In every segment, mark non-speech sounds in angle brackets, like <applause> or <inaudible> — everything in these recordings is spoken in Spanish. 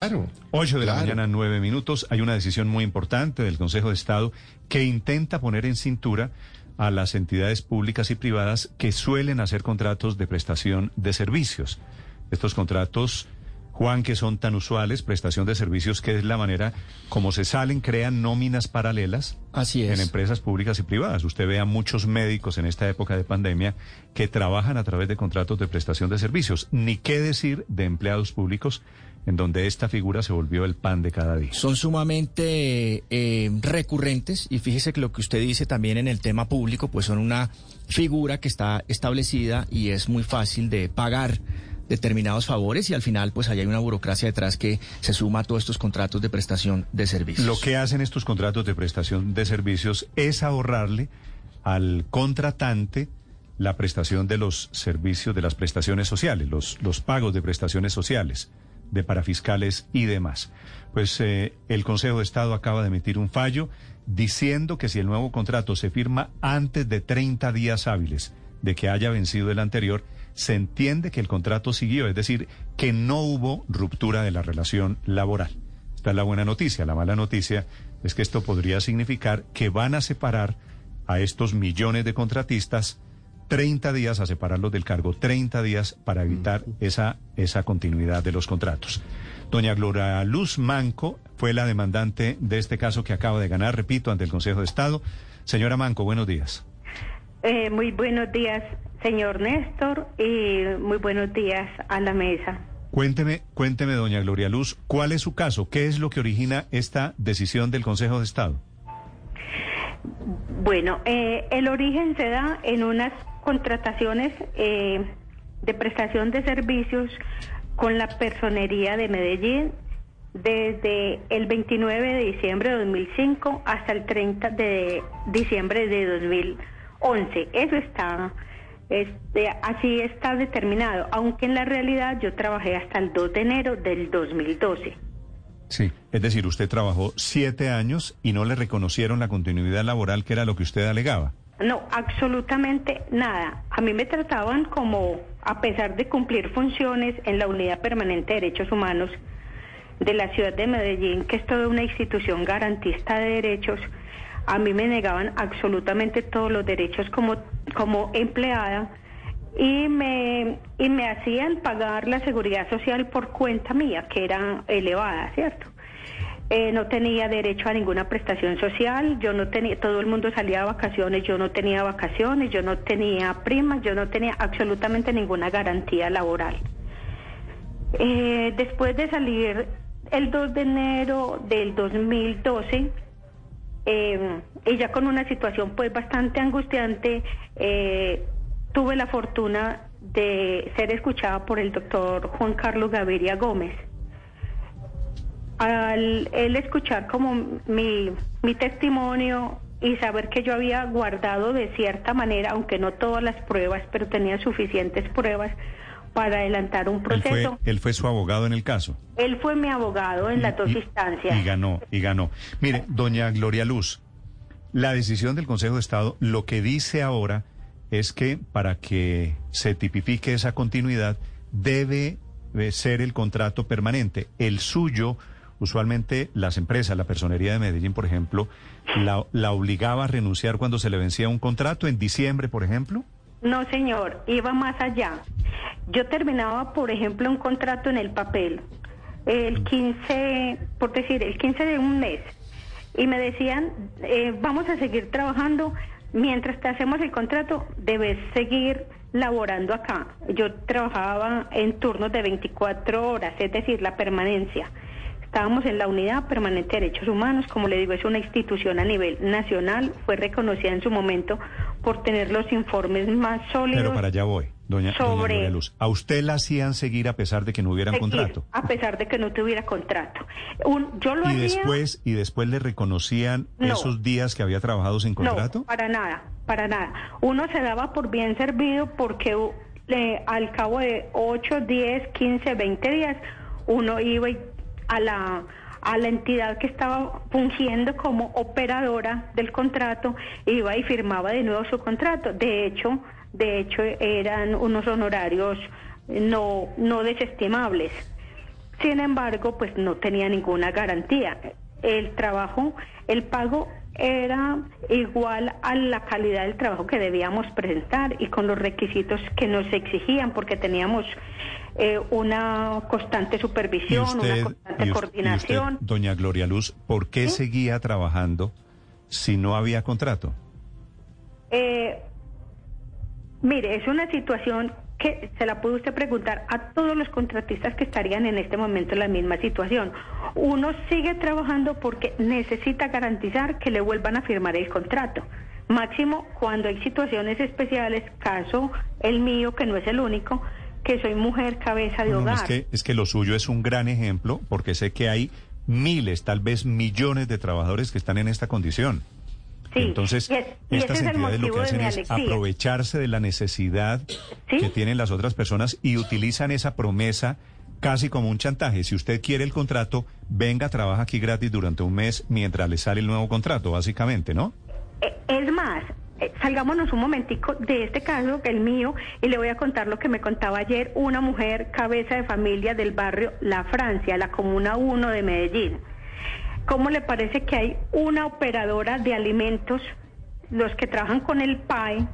Claro. 8 de la mañana, 9 minutos. Hay una decisión muy importante del Consejo de Estado que intenta poner en cintura a las entidades públicas y privadas que suelen hacer contratos de prestación de servicios. Estos contratos, Juan, que son tan usuales, prestación de servicios, que es la manera como se salen, crean nóminas paralelas Así en es. empresas públicas y privadas. Usted ve a muchos médicos en esta época de pandemia que trabajan a través de contratos de prestación de servicios. Ni qué decir de empleados públicos en donde esta figura se volvió el pan de cada día. Son sumamente eh, recurrentes y fíjese que lo que usted dice también en el tema público, pues son una figura que está establecida y es muy fácil de pagar determinados favores y al final pues ahí hay una burocracia detrás que se suma a todos estos contratos de prestación de servicios. Lo que hacen estos contratos de prestación de servicios es ahorrarle al contratante la prestación de los servicios, de las prestaciones sociales, los, los pagos de prestaciones sociales, de parafiscales y demás. Pues eh, el Consejo de Estado acaba de emitir un fallo diciendo que si el nuevo contrato se firma antes de 30 días hábiles de que haya vencido el anterior, se entiende que el contrato siguió, es decir, que no hubo ruptura de la relación laboral. Esta es la buena noticia. La mala noticia es que esto podría significar que van a separar a estos millones de contratistas 30 días a separarlos del cargo, 30 días para evitar esa, esa continuidad de los contratos. Doña Gloria Luz Manco fue la demandante de este caso que acaba de ganar, repito, ante el Consejo de Estado. Señora Manco, buenos días. Eh, muy buenos días, señor Néstor, y muy buenos días a la mesa. Cuénteme, cuénteme, doña Gloria Luz, ¿cuál es su caso? ¿Qué es lo que origina esta decisión del Consejo de Estado? Bueno, eh, el origen se da en unas contrataciones eh, de prestación de servicios con la personería de Medellín desde el 29 de diciembre de 2005 hasta el 30 de diciembre de 2011. Eso está, este, así está determinado, aunque en la realidad yo trabajé hasta el 2 de enero del 2012. Sí. Es decir, usted trabajó siete años y no le reconocieron la continuidad laboral que era lo que usted alegaba. No, absolutamente nada. A mí me trataban como, a pesar de cumplir funciones en la Unidad Permanente de Derechos Humanos de la ciudad de Medellín, que es toda una institución garantista de derechos, a mí me negaban absolutamente todos los derechos como, como empleada y me, y me hacían pagar la seguridad social por cuenta mía, que era elevada, ¿cierto? Eh, no tenía derecho a ninguna prestación social, yo no tenía, todo el mundo salía de vacaciones, yo no tenía vacaciones, yo no tenía primas, yo no tenía absolutamente ninguna garantía laboral. Eh, después de salir el 2 de enero del 2012, eh, y ya con una situación pues bastante angustiante, eh, tuve la fortuna de ser escuchada por el doctor Juan Carlos Gaviria Gómez al él escuchar como mi, mi testimonio y saber que yo había guardado de cierta manera, aunque no todas las pruebas, pero tenía suficientes pruebas para adelantar un Él fue, proceso. él fue su abogado en el caso. Él fue mi abogado en las dos Y- instancias. Y ganó, y ganó. Mire, doña Gloria Luz, la decisión del Consejo de Estado lo que dice ahora es que para que se tipifique esa continuidad debe eh, ser el contrato permanente. El suyo, usualmente las empresas, la personería de Medellín, por ejemplo, la, la obligaba a renunciar cuando se le vencía un contrato, en diciembre, por ejemplo. No, señor, iba más allá. Yo terminaba, por ejemplo, un contrato en el papel, el 15, por decir, el 15 de un mes, y me decían, eh, vamos a seguir trabajando, mientras te hacemos el contrato, debes seguir laborando acá. Yo trabajaba en turnos de 24 horas, es decir, la permanencia. Estábamos en la Unidad Permanente de Derechos Humanos, como le digo, es una institución a nivel nacional, fue reconocida en su momento por tener los informes más sólidos. Pero para allá voy, doña, Sobre- Luz. ¿A usted la hacían seguir a pesar de que no hubieran seguir, contrato? A pesar de que no tuviera contrato. Un- yo lo y hacía- después y después le reconocían No. esos días que había trabajado sin contrato No, para nada, para nada. Uno se daba por bien servido porque le- al cabo de 8, 10, 15, 20 días, uno iba y- a la a la entidad que estaba fungiendo como operadora del contrato, iba y firmaba de nuevo su contrato. De hecho, de hecho eran unos honorarios no no desestimables. Sin embargo, pues no tenía ninguna garantía. El trabajo, el pago era igual a la calidad del trabajo que debíamos presentar y con los requisitos que nos exigían, porque teníamos eh, una constante supervisión, una constante coordinación. doña Gloria Luz, ¿por qué seguía trabajando si no había contrato? Eh, mire, es una situación que se la puede usted preguntar a todos los contratistas que estarían en este momento en la misma situación. Uno sigue trabajando porque necesita garantizar que le vuelvan a firmar el contrato. Máximo cuando hay situaciones especiales, caso el mío, que no es el único, que soy mujer cabeza de hogar. es, que, es que lo suyo es un gran ejemplo porque sé que hay miles, tal vez millones de trabajadores que están en esta condición. Entonces, estas entidades lo que hacen es aprovecharse de la necesidad que tienen las otras personas y utilizan esa promesa casi como un chantaje. Si usted quiere el contrato, venga, trabaja aquí gratis durante un mes mientras le sale el nuevo contrato, básicamente, ¿no? Eh, es más, eh, salgámonos un momentico de este caso, el mío, y le voy a contar lo que me contaba ayer una mujer cabeza de familia del barrio La Francia, la Comuna 1 de Medellín. ¿Cómo le parece que hay una operadora de alimentos, los que trabajan con el PAE,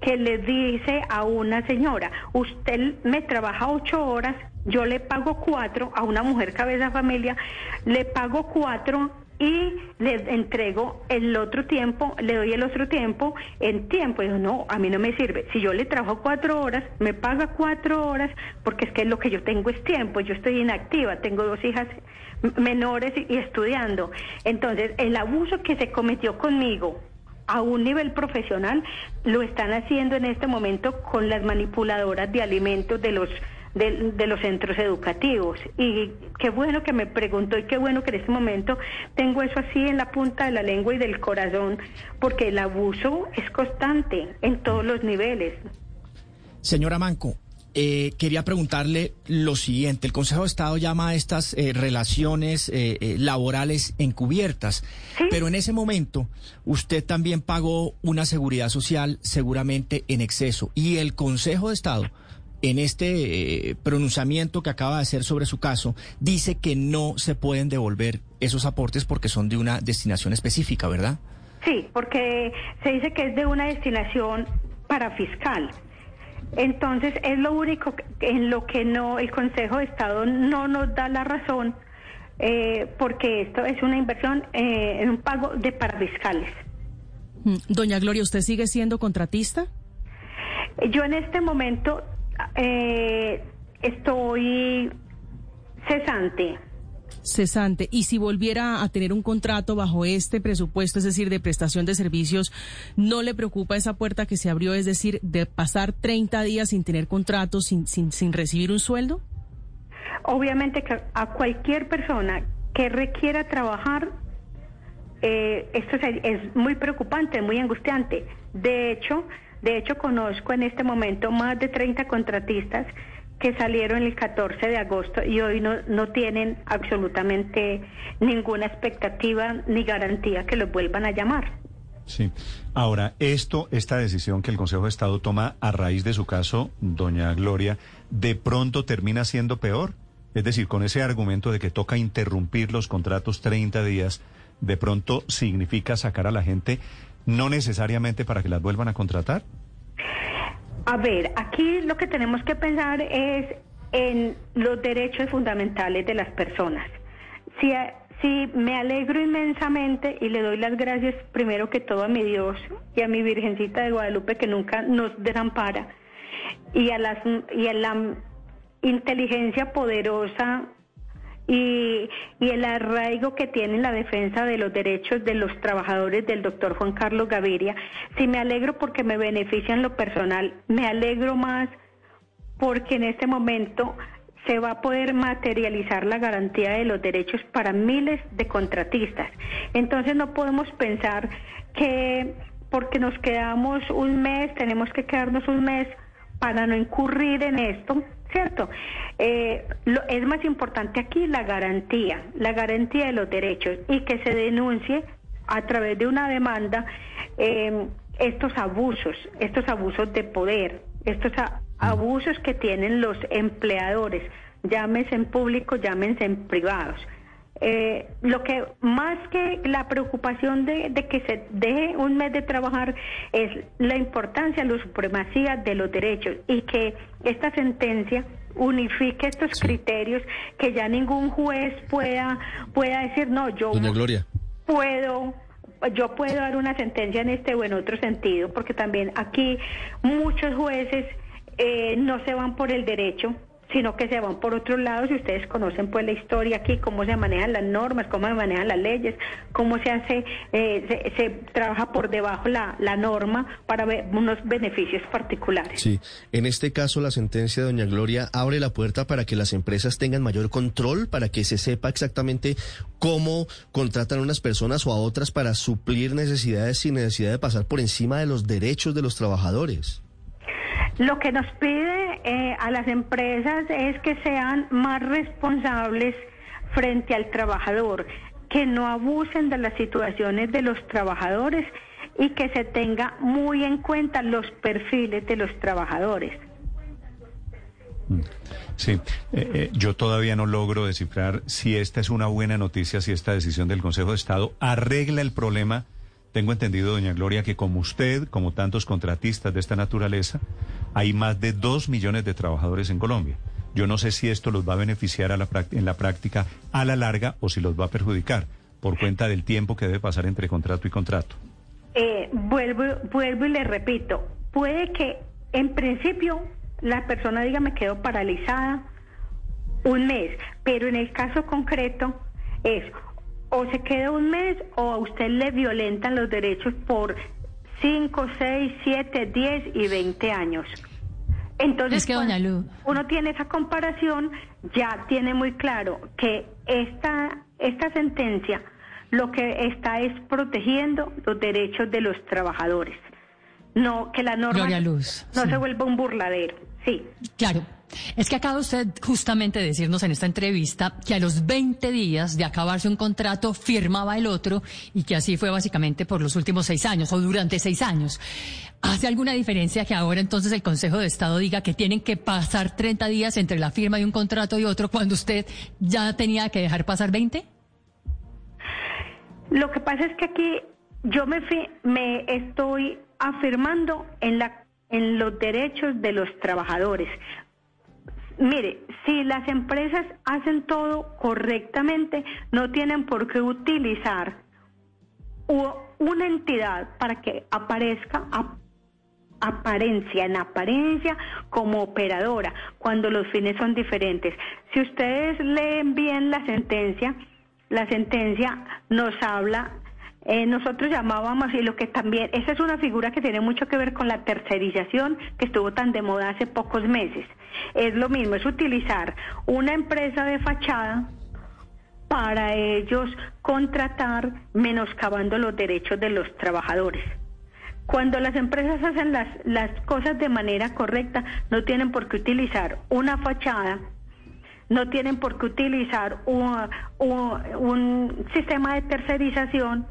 que le dice a una señora, usted me trabaja ocho horas, yo le pago cuatro, a una mujer cabeza de familia, le pago cuatro y le entrego el otro tiempo, le doy el otro tiempo en tiempo. Y no, a mí no me sirve. Si yo le trabajo cuatro horas, me paga cuatro horas, porque es que lo que yo tengo es tiempo, yo estoy inactiva, tengo dos hijas menores y estudiando. Entonces, el abuso que se cometió conmigo a un nivel profesional lo están haciendo en este momento con las manipuladoras de alimentos de los de, los centros educativos. Y qué bueno que me preguntó y qué bueno que en este momento tengo eso así en la punta de la lengua y del corazón, porque el abuso es constante en todos los niveles. Señora Manco, eh, quería preguntarle lo siguiente. El Consejo de Estado llama a estas eh, relaciones eh, laborales encubiertas, pero en ese momento usted también pagó una seguridad social seguramente en exceso y el Consejo de Estado en este pronunciamiento que acaba de hacer sobre su caso, dice que no se pueden devolver esos aportes porque son de una destinación específica, ¿verdad? Sí, porque se dice que es de una destinación para fiscal. Entonces es lo único en lo que no el Consejo de Estado no nos da la razón eh, porque esto es una inversión eh, en un pago de parafiscales. Mm, doña Gloria, ¿usted sigue siendo contratista? Yo en este momento eh, estoy cesante cesante. Y si volviera a tener un contrato bajo este presupuesto, es decir, de prestación de servicios, ¿no le preocupa esa puerta que se abrió, es decir, de pasar 30 días sin tener contrato, sin, sin, sin recibir un sueldo? Obviamente que a cualquier persona que requiera trabajar, eh, esto es, es muy preocupante, muy angustiante. De hecho, de hecho, conozco en este momento más de 30 contratistas que salieron el 14 de agosto y hoy no, no tienen absolutamente ninguna expectativa ni garantía que los vuelvan a llamar. Sí. Ahora, esto, esta decisión que el Consejo de Estado toma a raíz de su caso, doña Gloria, ¿de pronto termina siendo peor? Es decir, con ese argumento de que toca interrumpir los contratos 30 días, ¿de pronto significa sacar a la gente no necesariamente para que las vuelvan a contratar? A ver, aquí lo que tenemos que pensar es en los derechos fundamentales de las personas. Si, si me alegro inmensamente y le doy las gracias primero que todo a mi Dios y a mi Virgencita de Guadalupe que nunca nos desampara y a, las, y a la inteligencia poderosa y, el arraigo que tiene la defensa de los derechos de los trabajadores del doctor Juan Carlos Gaviria. Si me alegro porque me benefician lo personal, me alegro más porque en este momento se va a poder materializar la garantía de los derechos para miles de contratistas. Entonces no podemos pensar que porque nos quedamos un mes, tenemos que quedarnos un mes para no incurrir en esto, ¿cierto? Eh, lo, es más importante aquí la garantía, la garantía de los derechos y que se denuncie a través de una demanda em, estos abusos, estos abusos de poder, estos abusos que tienen los empleadores llámese en público, llámense en privados. Eh, lo que más que la preocupación de, de, que se deje un mes de trabajar es la importancia, la supremacía de los derechos y que esta sentencia unifique estos criterios, que ya ningún juez pueda pueda decir no yo Gloria. puedo yo puedo dar una sentencia en este o en otro sentido, porque también aquí muchos jueces eh, no se van por el derecho, sino que se van por otros lados y ustedes conocen pues la historia aquí, cómo se manejan las normas, cómo se manejan las leyes, cómo se hace, eh, se, trabaja por debajo la, la norma para ver unos beneficios particulares. Sí, en este caso la sentencia de doña Gloria abre la puerta para que las empresas tengan mayor control, para que se sepa exactamente cómo contratan a unas personas o a otras para suplir necesidades sin necesidad de pasar por encima de los derechos de los trabajadores. Lo que nos pide eh, a las empresas es que sean más responsables frente al trabajador, que no abusen de las situaciones de los trabajadores y que se tenga muy en cuenta los perfiles de los trabajadores. Mm. Sí, eh, eh, yo todavía no logro descifrar si esta es una buena noticia, si esta decisión del Consejo de Estado arregla el problema tengo entendido, doña Gloria, que como usted, como tantos contratistas de esta naturaleza, hay más de dos millones de trabajadores en Colombia. Yo no sé si esto los va a beneficiar a la en la práctica a la larga o si los va a perjudicar por cuenta del tiempo que debe pasar entre contrato y contrato. Eh, vuelvo, vuelvo y le repito, puede que en principio la persona diga me quedo paralizada un mes, pero en el caso concreto es o se queda un mes o a usted le violentan los derechos por 5, 6, 7, 10 y 20 años. Entonces, uno tiene esa comparación, ya tiene muy claro que esta, esta sentencia lo que está es protegiendo los derechos de los trabajadores. No, que la norma no se vuelva un burladero. Sí. Claro. Es que acaba usted justamente de decirnos en esta entrevista que a los 20 días de acabarse un contrato firmaba el otro y que así fue básicamente por los últimos seis años o durante seis años. ¿Hace alguna diferencia que ahora entonces el Consejo de Estado diga que tienen que pasar 30 días entre la firma de un contrato y otro cuando usted ya tenía que dejar pasar 20? Lo que pasa es que aquí yo me, me estoy afirmando en la en los derechos de los trabajadores. Mire, si las empresas hacen todo correctamente, no tienen por qué utilizar una entidad para que aparezca apariencia, en apariencia como operadora, cuando los fines son diferentes. Si ustedes leen bien la sentencia, la sentencia nos habla eh, nosotros llamábamos, y lo que también, esa es una figura que tiene mucho que ver con la tercerización que estuvo tan de moda hace pocos meses. Es lo mismo, es utilizar una empresa de fachada para ellos contratar menoscabando los derechos de los trabajadores. Cuando las empresas hacen las, las cosas de manera correcta, no tienen por qué utilizar una fachada no tienen por qué utilizar un, un sistema de tercerización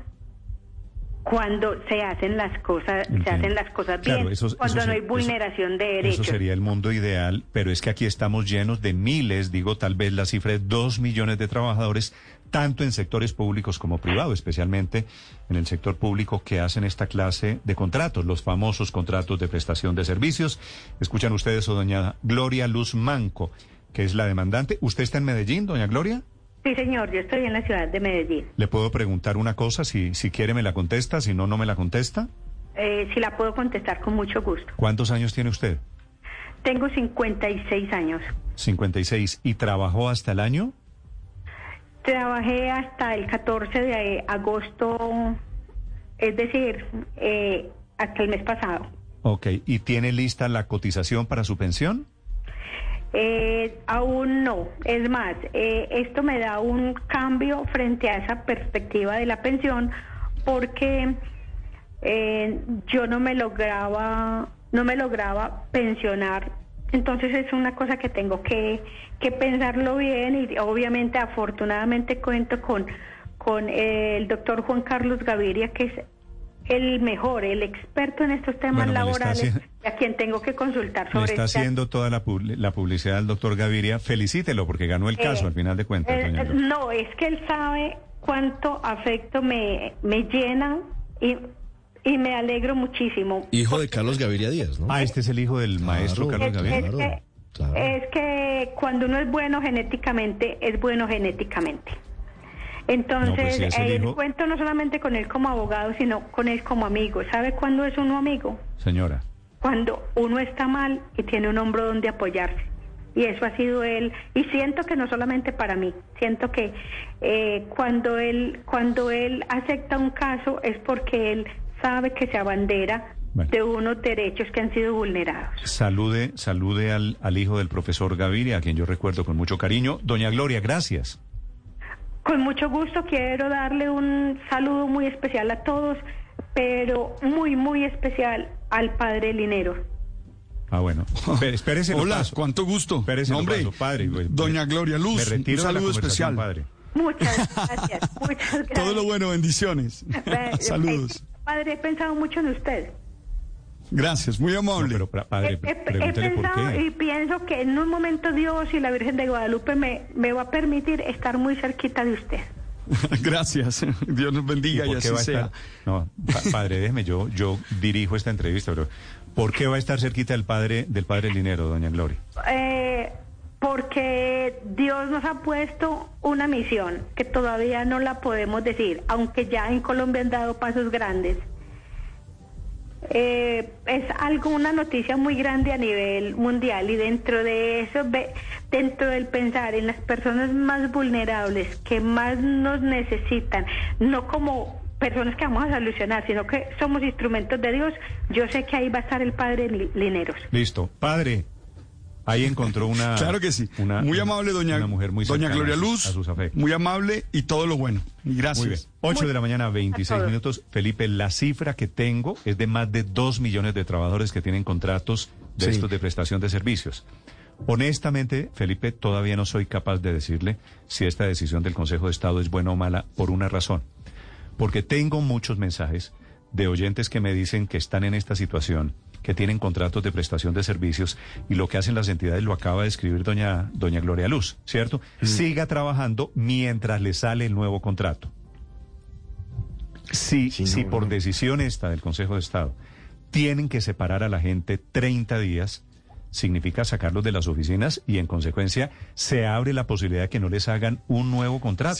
cuando se hacen las cosas, se hacen las cosas bien, cuando no hay vulneración de derechos. Eso sería el mundo ideal, pero es que aquí estamos llenos de miles, digo tal vez la cifra de dos millones de trabajadores, tanto en sectores públicos como privados, especialmente en el sector público que hacen esta clase de contratos, los famosos contratos de prestación de servicios. Escuchan ustedes a doña Gloria Luz Manco, que es la demandante. ¿Usted está en Medellín, doña Gloria? Sí, señor, yo estoy en la ciudad de Medellín. ¿Le puedo preguntar una cosa? Si, si quiere me la contesta, si no, no me la contesta. Eh, si la puedo contestar con mucho gusto. ¿Cuántos años tiene usted? Tengo 56 años. 56. ¿Y trabajó hasta el año? Trabajé hasta el 14 de agosto, es decir, eh, hasta el mes pasado. Ok, ¿y tiene lista la cotización para su pensión? Eh, aún no. Es más, eh, esto me da un cambio frente a esa perspectiva de la pensión porque eh, yo no me lograba, no me lograba pensionar. Entonces es una cosa que tengo que, que pensarlo bien y obviamente afortunadamente cuento con, con el doctor Juan Carlos Gaviria que es el mejor, el experto en estos temas Bueno, laborales, haciendo- a quien tengo que consultar sobre está esta- haciendo toda la, la publicidad al doctor Gaviria. Felicítelo porque ganó el caso Eh, al final de cuentas, eh, doña no, es que él sabe cuánto afecto me, me llena y, y me alegro muchísimo. Hijo de Carlos Gaviria Díaz, ¿no? Ah, este es el hijo del maestro Claro. Carlos Es, Gaviria. es que, Claro. es que cuando uno es bueno genéticamente, es bueno genéticamente. Entonces, No, pues si es el eh, cuento no solamente con él como abogado, sino con él como amigo. ¿Sabe cuándo es uno amigo? Señora. Cuando uno está mal y tiene un hombro donde apoyarse. Y eso ha sido él. Y siento que no solamente para mí, siento que eh, cuando él cuando él acepta un caso es porque él sabe que se abandera Bueno. de unos derechos que han sido vulnerados. Salude, salude al, al hijo del profesor Gaviria, a quien yo recuerdo con mucho cariño. Doña Gloria, gracias. Con mucho gusto quiero darle un saludo muy especial a todos, pero muy, muy especial al padre Linero. Ah, bueno. <laughs> Espé- Espérese Hola, paso. cuánto gusto. Espérese Hombre, paso, padre. Pues, Doña Gloria Luz, me retiro un saludo especial. padre. Muchas <laughs> gracias, muchas gracias. Todo lo bueno, bendiciones. <laughs> Saludos. eh, Padre, he pensado mucho en usted. Gracias, muy No, amable. pero pra- padre, He- he, he pregúntele por pensado y pienso que en un momento Dios y la Virgen de Guadalupe me, me va a permitir estar muy cerquita de usted. <laughs> Gracias. Dios nos ¿Y bendiga y, qué así sea. No, pa- padre, déjeme, yo, yo dirijo esta entrevista, pero ¿por qué va a estar cerquita del padre, del padre Linero, doña Gloria? Eh, porque Dios nos ha puesto una misión que todavía no la podemos decir, aunque ya en Colombia han dado pasos grandes. Eh, es algo, una noticia muy grande a nivel mundial y dentro de eso, dentro del pensar en las personas más vulnerables que más nos necesitan, no como personas que vamos a solucionar, sino que somos instrumentos de Dios, yo sé que ahí va a estar el Padre Li- Lineros. Listo. Padre, ahí encontró una... <laughs> Claro que sí. una- muy amable, doña, Una mujer muy doña Gloria Luz. A sus afectos. Muy amable y todo lo bueno. Gracias. Muy bien. 8 de la mañana, 26 todos. minutos. Felipe, la cifra que tengo es de más de 2 millones de trabajadores que tienen contratos de Sí. estos de prestación de servicios. Honestamente, Felipe, todavía no soy capaz de decirle si esta decisión del Consejo de Estado es buena o mala por una razón. Porque tengo muchos mensajes de oyentes que me dicen que están en esta situación, que tienen contratos de prestación de servicios y lo que hacen las entidades lo acaba de escribir doña, doña Gloria Luz, ¿cierto? Siga trabajando mientras le sale el nuevo contrato. Si, Sí, si no, por no. decisión esta del Consejo de Estado tienen que separar a la gente 30 días, significa sacarlos de las oficinas y en consecuencia se abre la posibilidad de que no les hagan un nuevo contrato.